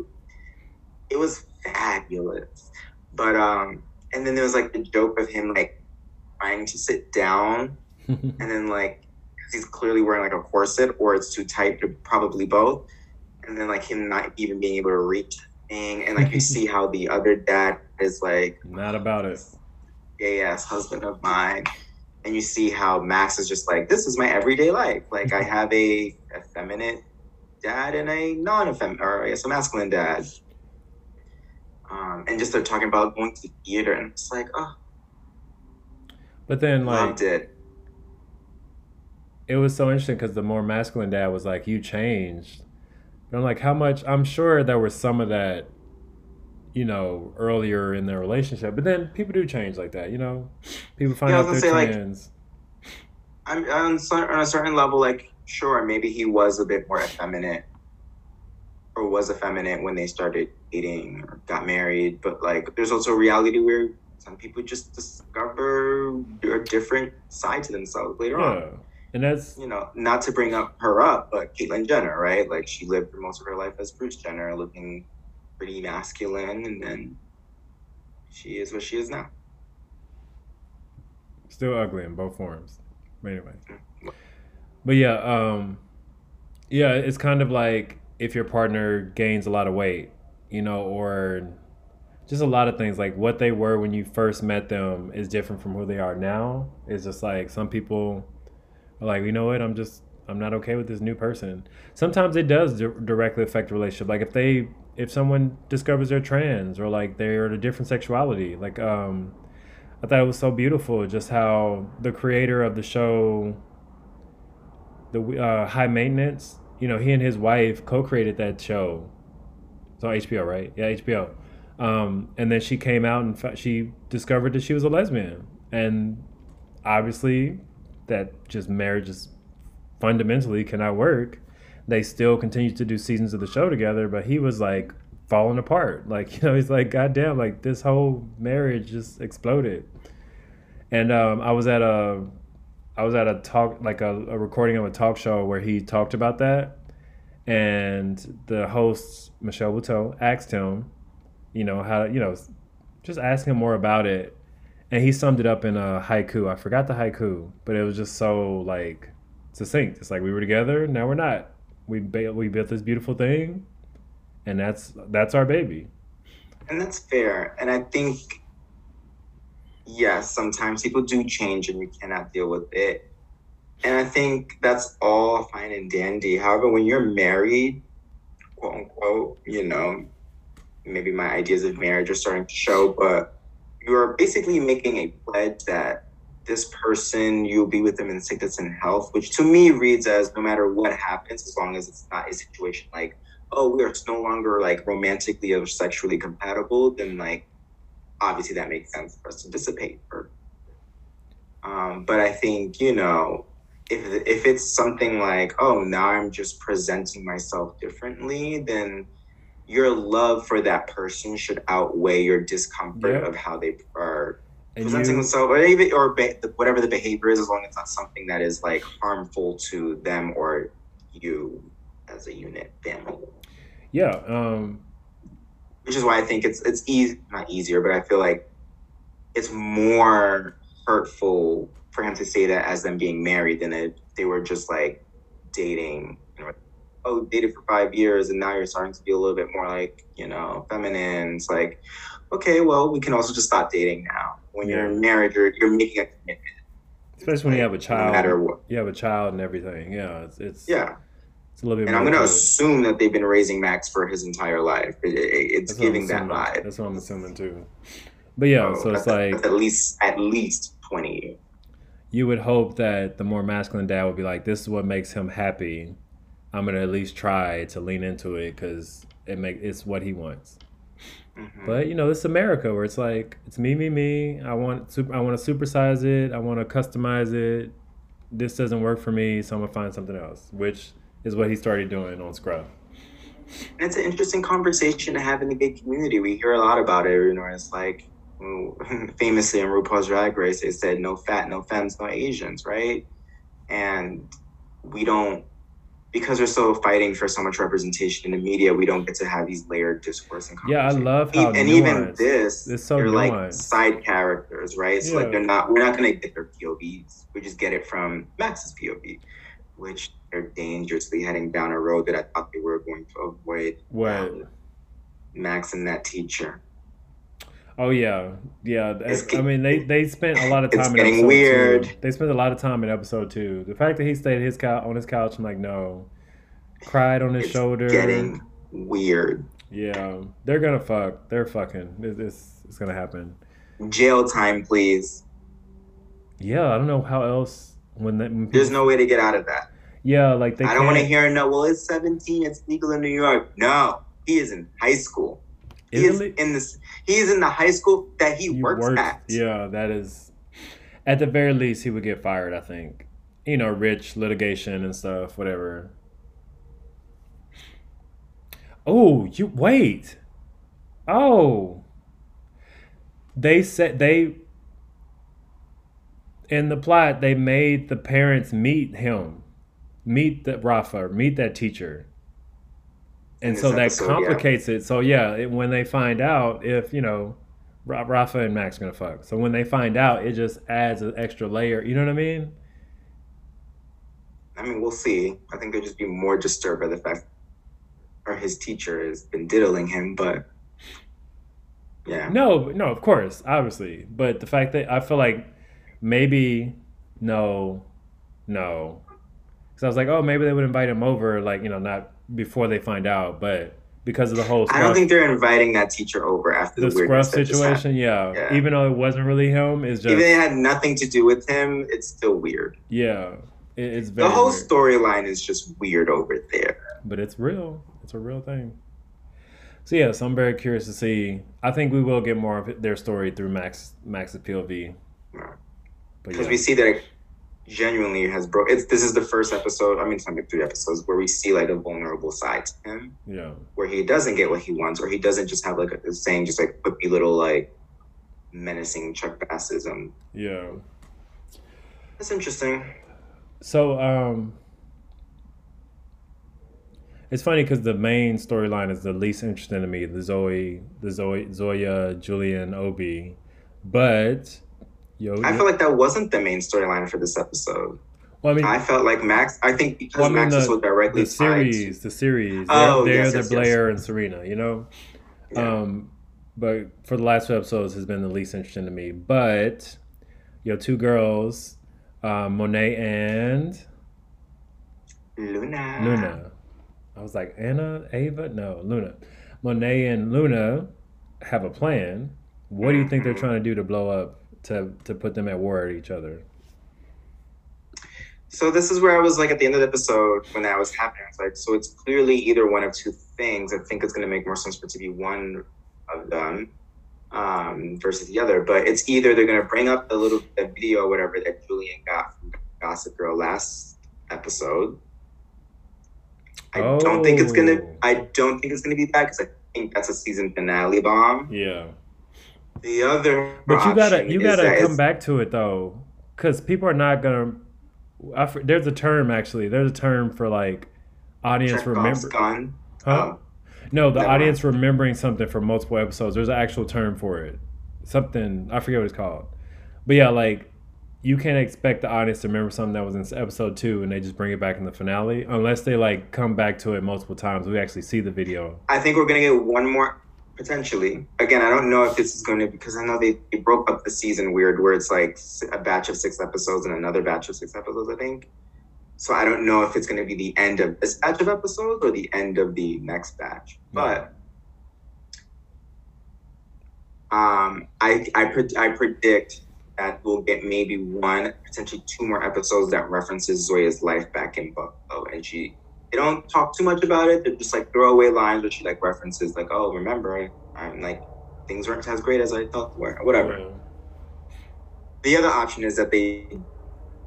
Speaker 2: it was fabulous. But um, and then there was like the joke of him like trying to sit down, and then like he's clearly wearing like a corset or it's too tight, probably both. And then like him not even being able to reach the thing, and like you see how the other dad is like
Speaker 1: not about it,
Speaker 2: gay ass husband of mine, and you see how Max is just like this is my everyday life. Like I have a effeminate dad and a non-effeminate, or I guess a masculine dad. Um, and just they're talking about going to the theater, and it's like, oh.
Speaker 1: But then, like,
Speaker 2: loved it
Speaker 1: it was so interesting because the more masculine dad was like, "You changed." But I'm like, how much? I'm sure there was some of that, you know, earlier in their relationship. But then people do change like that, you know. People find yeah, out they're say, trans.
Speaker 2: Like, I'm on, on a certain level, like sure, maybe he was a bit more effeminate, or was effeminate when they started dating or got married. But like, there's also a reality where some people just discover a different side to themselves later yeah. on.
Speaker 1: And that's
Speaker 2: you know, not to bring up her up, but Caitlyn Jenner, right? Like she lived for most of her life as Bruce Jenner, looking pretty masculine, and then she is what she is now.
Speaker 1: Still ugly in both forms. But anyway. But yeah, um yeah, it's kind of like if your partner gains a lot of weight, you know, or just a lot of things like what they were when you first met them is different from who they are now. It's just like some people like, you know what, I'm just I'm not okay with this new person. Sometimes it does di- directly affect the relationship. Like if they if someone discovers they're trans or like they're a different sexuality, like um I thought it was so beautiful just how the creator of the show the uh, high maintenance, you know, he and his wife co-created that show. It's on HBO, right? Yeah, HBO um, and then she came out and she discovered that she was a lesbian. And obviously, that just marriage fundamentally cannot work. They still continue to do seasons of the show together, but he was like falling apart. Like, you know, he's like, God damn, like this whole marriage just exploded. And um, I was at a I was at a talk like a, a recording of a talk show where he talked about that. And the host, Michelle Buteau, asked him, you know how you know just ask him more about it and he summed it up in a haiku. I forgot the haiku but it was just so like succinct. It's like we were together now we're not. We ba- we built this beautiful thing and that's that's our baby.
Speaker 2: And that's fair. And i think yes sometimes people do change and you cannot deal with it. And i think that's all fine and dandy. However when you're married quote unquote you know maybe my ideas of marriage are starting to show, but you're basically making a pledge that this person, you'll be with them in sickness and health, which to me reads as no matter what happens, as long as it's not a situation like, oh, we're no longer like romantically or sexually compatible, then like obviously that makes sense for us to dissipate. Or, um, but I think, you know, if, if it's something like, oh, now I'm just presenting myself differently, then your love for that person should outweigh your discomfort of how they are and presenting you, themselves, or even or be, whatever the behavior is, as long as it's not something that is like harmful to them or you as a unit family.
Speaker 1: Yeah. Um,
Speaker 2: Which is why I think it's it's easy, not easier, but I feel like it's more hurtful for him to say that as them being married than if they were just like dating oh, dated for five years and now you're starting to be a little bit more like, you know, feminine. It's like, okay, well, we can also just stop dating now. When yeah. you're married, you're, you're making a commitment.
Speaker 1: Especially when you have a child. No matter what. You have a child and everything. Yeah. It's, it's
Speaker 2: yeah.
Speaker 1: It's a little bit
Speaker 2: and I'm going to assume that they've been raising Max for his entire life. It, it, it's that's giving that vibe.
Speaker 1: That's what I'm assuming too. But yeah, so, so it's like
Speaker 2: at least at least 20
Speaker 1: You would hope that the more masculine dad would be like, this is what makes him happy I'm gonna at least try to lean into it because it make it's what he wants. Mm-hmm. But you know, it's America where it's like it's me, me, me. I want super, I want to supersize it. I want to customize it. This doesn't work for me, so I'm gonna find something else, which is what he started doing on Scruff.
Speaker 2: And it's an interesting conversation to have in the gay community. We hear a lot about it. You know, it's like famously in RuPaul's Drag Race, they said no fat, no femmes, no Asians, right? And we don't because we're still fighting for so much representation in the media, we don't get to have these layered discourse and
Speaker 1: Yeah, I love how
Speaker 2: and
Speaker 1: nuanced.
Speaker 2: even this,
Speaker 1: it's so
Speaker 2: they're
Speaker 1: nuanced.
Speaker 2: like side characters, right? So yeah. like they're not, we're not gonna get their POVs. We just get it from Max's POV, which they're dangerously heading down a road that I thought they were going to avoid.
Speaker 1: What? Um,
Speaker 2: Max and that teacher.
Speaker 1: Oh yeah, yeah. I mean, they they spent a lot of time. It's
Speaker 2: in getting weird.
Speaker 1: Two. They spent a lot of time in episode two. The fact that he stayed his couch on his couch, I'm like, no. Cried on his
Speaker 2: it's
Speaker 1: shoulder.
Speaker 2: Getting weird.
Speaker 1: Yeah, they're gonna fuck. They're fucking. It's it's gonna happen.
Speaker 2: Jail time, please.
Speaker 1: Yeah, I don't know how else. When, that, when
Speaker 2: people, there's no way to get out of that.
Speaker 1: Yeah, like they.
Speaker 2: I don't want to hear no. Well, it's 17. It's legal in New York. No, he is in high school. He is in this. He is in the high school that he, he works, works at.
Speaker 1: Yeah, that is. At the very least, he would get fired. I think. You know, rich litigation and stuff, whatever. Oh, you wait. Oh. They said they in the plot they made the parents meet him. Meet the Rafa, meet that teacher and so that episode, complicates yeah. it. So yeah, it, when they find out if you know Rafa and Max are gonna fuck, so when they find out, it just adds an extra layer. You know what I mean?
Speaker 2: I mean, we'll see. I think they'll just be more disturbed by the fact, or his teacher has been diddling him. But Yeah.
Speaker 1: No, no, of course, obviously, but the fact that I feel like maybe no, no, because I was like, oh, maybe they would invite him over, like you know, not before they find out, but because of the whole
Speaker 2: I don't think they're inviting that teacher over after
Speaker 1: the
Speaker 2: the,
Speaker 1: scruff
Speaker 2: weirdness that just happened.
Speaker 1: situation, yeah.
Speaker 2: Yeah.
Speaker 1: Even though it wasn't really him, it's just
Speaker 2: Even if it had nothing to do with him, it's still weird.
Speaker 1: yeah, it, it's very
Speaker 2: The whole storyline is just weird over there.
Speaker 1: but it's real. It's a real thing. So yeah, so I'm very curious to see. I think we will get more of their story through Max Max's POV.
Speaker 2: Because
Speaker 1: yeah,
Speaker 2: we see that it genuinely has broke. It's this is the first episode. I mean, it's only three episodes where we see like a vulnerable side to him,
Speaker 1: yeah,
Speaker 2: where he doesn't get what he wants, or he doesn't just have like a saying, just like quippy little like menacing Chuck Bassism.
Speaker 1: yeah.
Speaker 2: That's interesting.
Speaker 1: So um, it's funny because the main storyline is the least interesting to me. The Zoe, the Zoe, Zoya, Julien, Obie, but yo,
Speaker 2: I feel like that wasn't the main storyline for this episode.
Speaker 1: well, I mean,
Speaker 2: I felt like Max. I think because
Speaker 1: Well, I mean,
Speaker 2: Max
Speaker 1: the-
Speaker 2: so directly
Speaker 1: the
Speaker 2: tied to-
Speaker 1: series, the series.
Speaker 2: Oh,
Speaker 1: they're, they're
Speaker 2: yes,
Speaker 1: the
Speaker 2: yes,
Speaker 1: Blair and Serena, you know.
Speaker 2: Yeah.
Speaker 1: Um, but for the last two episodes has been the least interesting to me. But yo, two girls, um, Monet and
Speaker 2: Luna.
Speaker 1: Luna. I was like Anna, Ava, no, Luna. Monet and Luna have a plan. What do you think they're
Speaker 2: Mhm.
Speaker 1: trying to do to blow up to to put them at war at each other?
Speaker 2: So this is where I was like at the end of the episode when that was happening. I was like, so it's clearly either one of two things. I think it's going to make more sense for it to be one of them um, versus the other. But it's either they're going to bring up the little the video or whatever that Julien got from Gossip Girl last episode. I don't think it's gonna.
Speaker 1: Oh.
Speaker 2: I don't think it's gonna be that because I think that's a season finale bomb.
Speaker 1: Yeah.
Speaker 2: The other,
Speaker 1: But you gotta you gotta come back to it though, because people are not gonna. I, there's a term actually. There's a term for like audience remember. Huh?
Speaker 2: Oh,
Speaker 1: No, the
Speaker 2: Never
Speaker 1: audience remembering something for multiple episodes. There's an actual term for it. Something I forget what it's called. But yeah, like you can't expect the audience to remember something that was in episode two and they just bring it back in the finale unless they like come back to it multiple times. We actually see the video.
Speaker 2: I think we're gonna get one more potentially. Again, I don't know if this is going to because I know they, they broke up the season weird, where it's like a batch of six episodes and another batch of six episodes. I think. So I don't know if it's going to be the end of this batch of episodes or the end of the next batch. But um, I I I predict that we'll get maybe one, potentially two more episodes that references Zoya's life back in Buffalo, and she they don't talk too much about it. They're just like throwaway lines where she like references like, "Oh, remember, I'm like things weren't as great as I thought they were," whatever. The other option is that they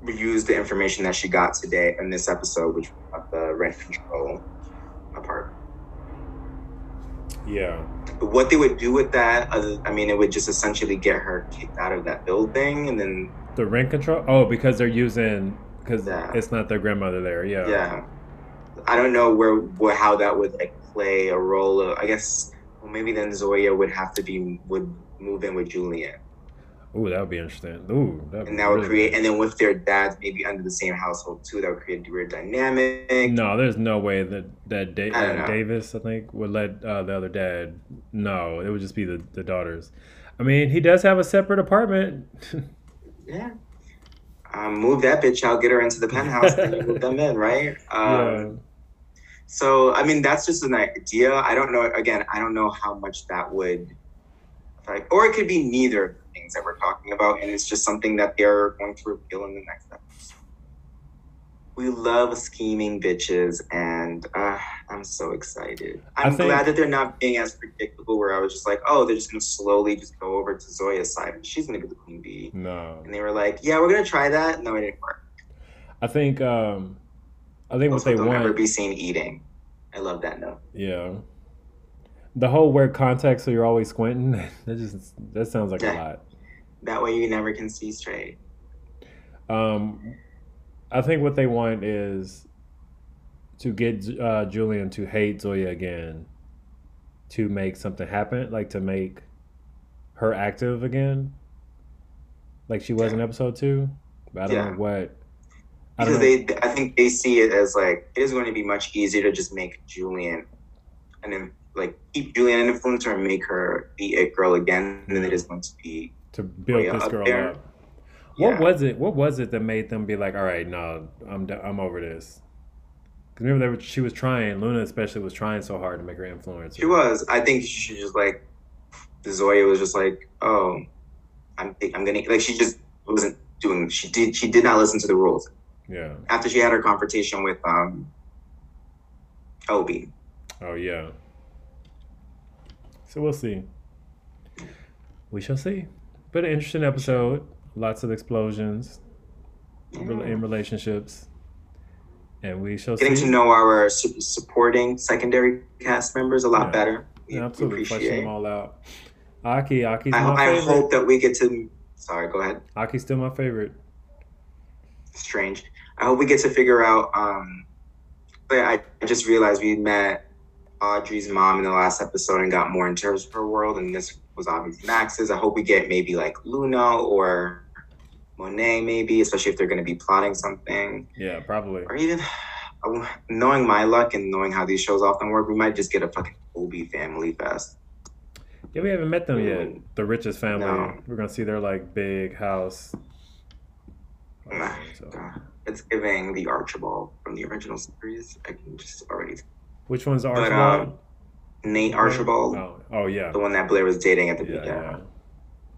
Speaker 2: use the information that she got today in this episode, which was the rent control part.
Speaker 1: Yeah.
Speaker 2: But what they would do with that, other, I mean, it would just essentially get her kicked out of that building, and then
Speaker 1: The rent control? Oh, because they're using because
Speaker 2: Yeah.
Speaker 1: it's not their grandmother there. Yeah.
Speaker 2: yeah, I don't know where, where how that would like play a role. Of, I guess well, maybe then Zoya would have to be would move in with Julien.
Speaker 1: Ooh, that would be interesting. Ooh, that'd
Speaker 2: and that would
Speaker 1: really
Speaker 2: create and then with their dads maybe under the same household too that would create a weird dynamic
Speaker 1: No, there's no way that that da-
Speaker 2: I
Speaker 1: uh. Davis, I think, would let uh, the other dad. No, it would just be the, the daughters. I mean, he does have a separate apartment.
Speaker 2: yeah um, move that bitch out get her into the penthouse and then you move them in right um,
Speaker 1: yeah.
Speaker 2: So i mean that's just an idea. I don't know again i don't know how much that would like or it could be neither of the things that we're talking about and it's just something that they're going to reveal in the next episode. We love scheming bitches and uh, i'm so excited. I'm
Speaker 1: think-
Speaker 2: glad that they're not being as predictable where i was just like oh they're just going to slowly just go over to zoya's side and she's going to be the queen bee.
Speaker 1: No,
Speaker 2: and they were like yeah we're going to try that. No it didn't work.
Speaker 1: I think um, I think what they want.
Speaker 2: be seen eating i love that note
Speaker 1: Yeah. The whole wear contacts so you're always squinting. That just that sounds like a lot.
Speaker 2: that way you never can see straight
Speaker 1: Um, I think what they want is to get uh, Julien to hate Zoya again, to make something happen, like to make her active again, like she was in episode two. But I don't
Speaker 2: Yeah.
Speaker 1: know what.
Speaker 2: Because they i think they see it as like it is going to be much easier to just make julien and then like keep Julien an influencer and make her be a girl again, and then it is going to be
Speaker 1: to build this
Speaker 2: up
Speaker 1: girl
Speaker 2: there.
Speaker 1: up. What
Speaker 2: Yeah.
Speaker 1: was it? What was it that made them be like, all right, no, I'm I'm over this? Because remember, they were, she was trying. Luna especially was trying so hard to make her influencer.
Speaker 2: She was. I think she just like Zoya was just like, oh, I'm I'm gonna like she just wasn't doing. She did she did not listen to the rules
Speaker 1: Yeah.
Speaker 2: after she had her confrontation with um Obie.
Speaker 1: Oh yeah. So we'll see. We shall see. But an interesting episode. Lots of explosions rel- in relationships, and we shall
Speaker 2: Getting
Speaker 1: see.
Speaker 2: to know our su- supporting secondary cast members a lot
Speaker 1: Yeah.
Speaker 2: better. We,
Speaker 1: Yeah, absolutely
Speaker 2: appreciate.
Speaker 1: them all out. Aki, Aki's
Speaker 2: I,
Speaker 1: my
Speaker 2: I
Speaker 1: favorite.
Speaker 2: hope that we get to. Sorry, go ahead.
Speaker 1: Aki's still my favorite.
Speaker 2: strange. I hope we get to figure out. Um, but I I just realized we met Audrey's mom in the last episode and got more into her world, and this was obviously Max's. I hope we get maybe like Luna or Monet, maybe, especially if they're going to be plotting something,
Speaker 1: Yeah, probably.
Speaker 2: or even knowing my luck and knowing how these shows often work, we might just get a fucking Obie family fest.
Speaker 1: Yeah, we haven't met them yet. The richest family.
Speaker 2: No.
Speaker 1: We're gonna see their like big house.
Speaker 2: Nah,
Speaker 1: So.
Speaker 2: It's giving the Archibald from the original series. I can just already
Speaker 1: which one's the
Speaker 2: But,
Speaker 1: Archibald?
Speaker 2: um, Nate Archibald.
Speaker 1: Oh, oh yeah.
Speaker 2: the one that Blair was dating at the
Speaker 1: Yeah,
Speaker 2: beginning.
Speaker 1: yeah.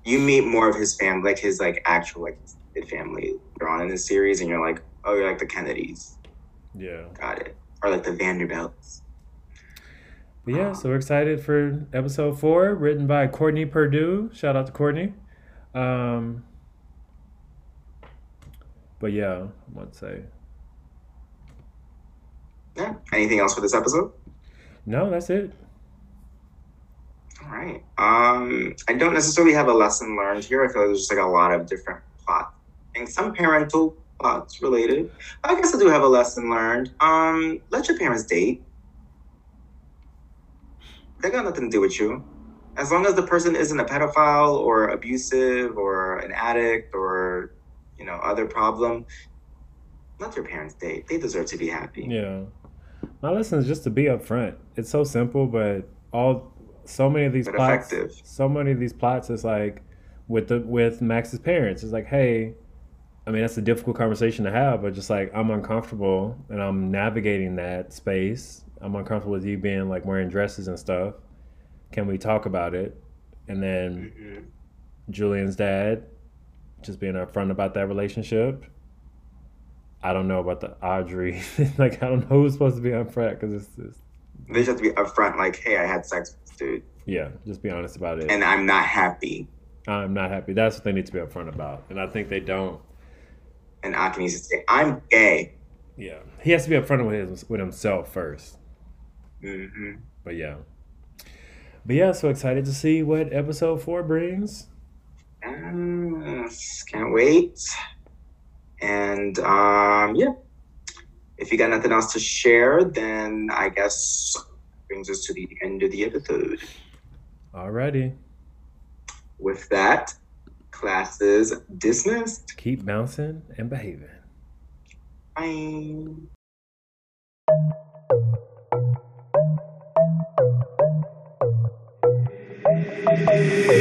Speaker 2: You meet more of his family, like his like actual like extended family they're on in this series, and you're like, oh, you're like the Kennedys,
Speaker 1: Yeah.
Speaker 2: got it, or like the Vanderbilts.
Speaker 1: But yeah, so we're excited for episode four, written by Courtney Purdue. Shout out to Courtney. Um, but yeah, I to say
Speaker 2: Yeah. Anything else for this episode?
Speaker 1: no. That's it.
Speaker 2: All right. Um, I don't necessarily have a lesson learned here. I feel like there's just like a lot of different plots and some parental plots related. I guess I do have a lesson learned. Um, let your parents date. They got nothing to do with you. As long as the person isn't a pedophile or abusive or an addict or you know other problem, let your parents date. They deserve to be happy.
Speaker 1: Yeah. My lesson is just to be upfront. It's so simple, but all so many of these
Speaker 2: But
Speaker 1: plots,
Speaker 2: effective.
Speaker 1: so many of these plots is like with the with Max's parents. It's like, hey, I mean that's a difficult conversation to have, but just like I'm uncomfortable and I'm navigating that space. I'm uncomfortable with you being like wearing dresses and stuff. Can we talk about it? And then
Speaker 2: Mhm.
Speaker 1: Julien's dad just being upfront about that relationship. I don't know about the Audrey. like I don't know who's supposed to be upfront because it's, it's
Speaker 2: They just have to be upfront, like, hey, I had sex with this dude,
Speaker 1: yeah. Just be honest about it.
Speaker 2: and I'm not happy.
Speaker 1: I'm not happy. That's what they need to be upfront about, and I think they don't.
Speaker 2: And Aki needs to say, I'm gay.
Speaker 1: Yeah, he has to be upfront with his, with himself first.
Speaker 2: hmm
Speaker 1: But yeah, but yeah. So excited to see what episode four brings.
Speaker 2: Yes, can't wait. And um, yeah, if you got nothing else to share, then I guess brings us to the end of the episode.
Speaker 1: Alrighty,
Speaker 2: With that, classes dismissed.
Speaker 1: keep bouncing and behaving.
Speaker 2: Bye.
Speaker 3: Thank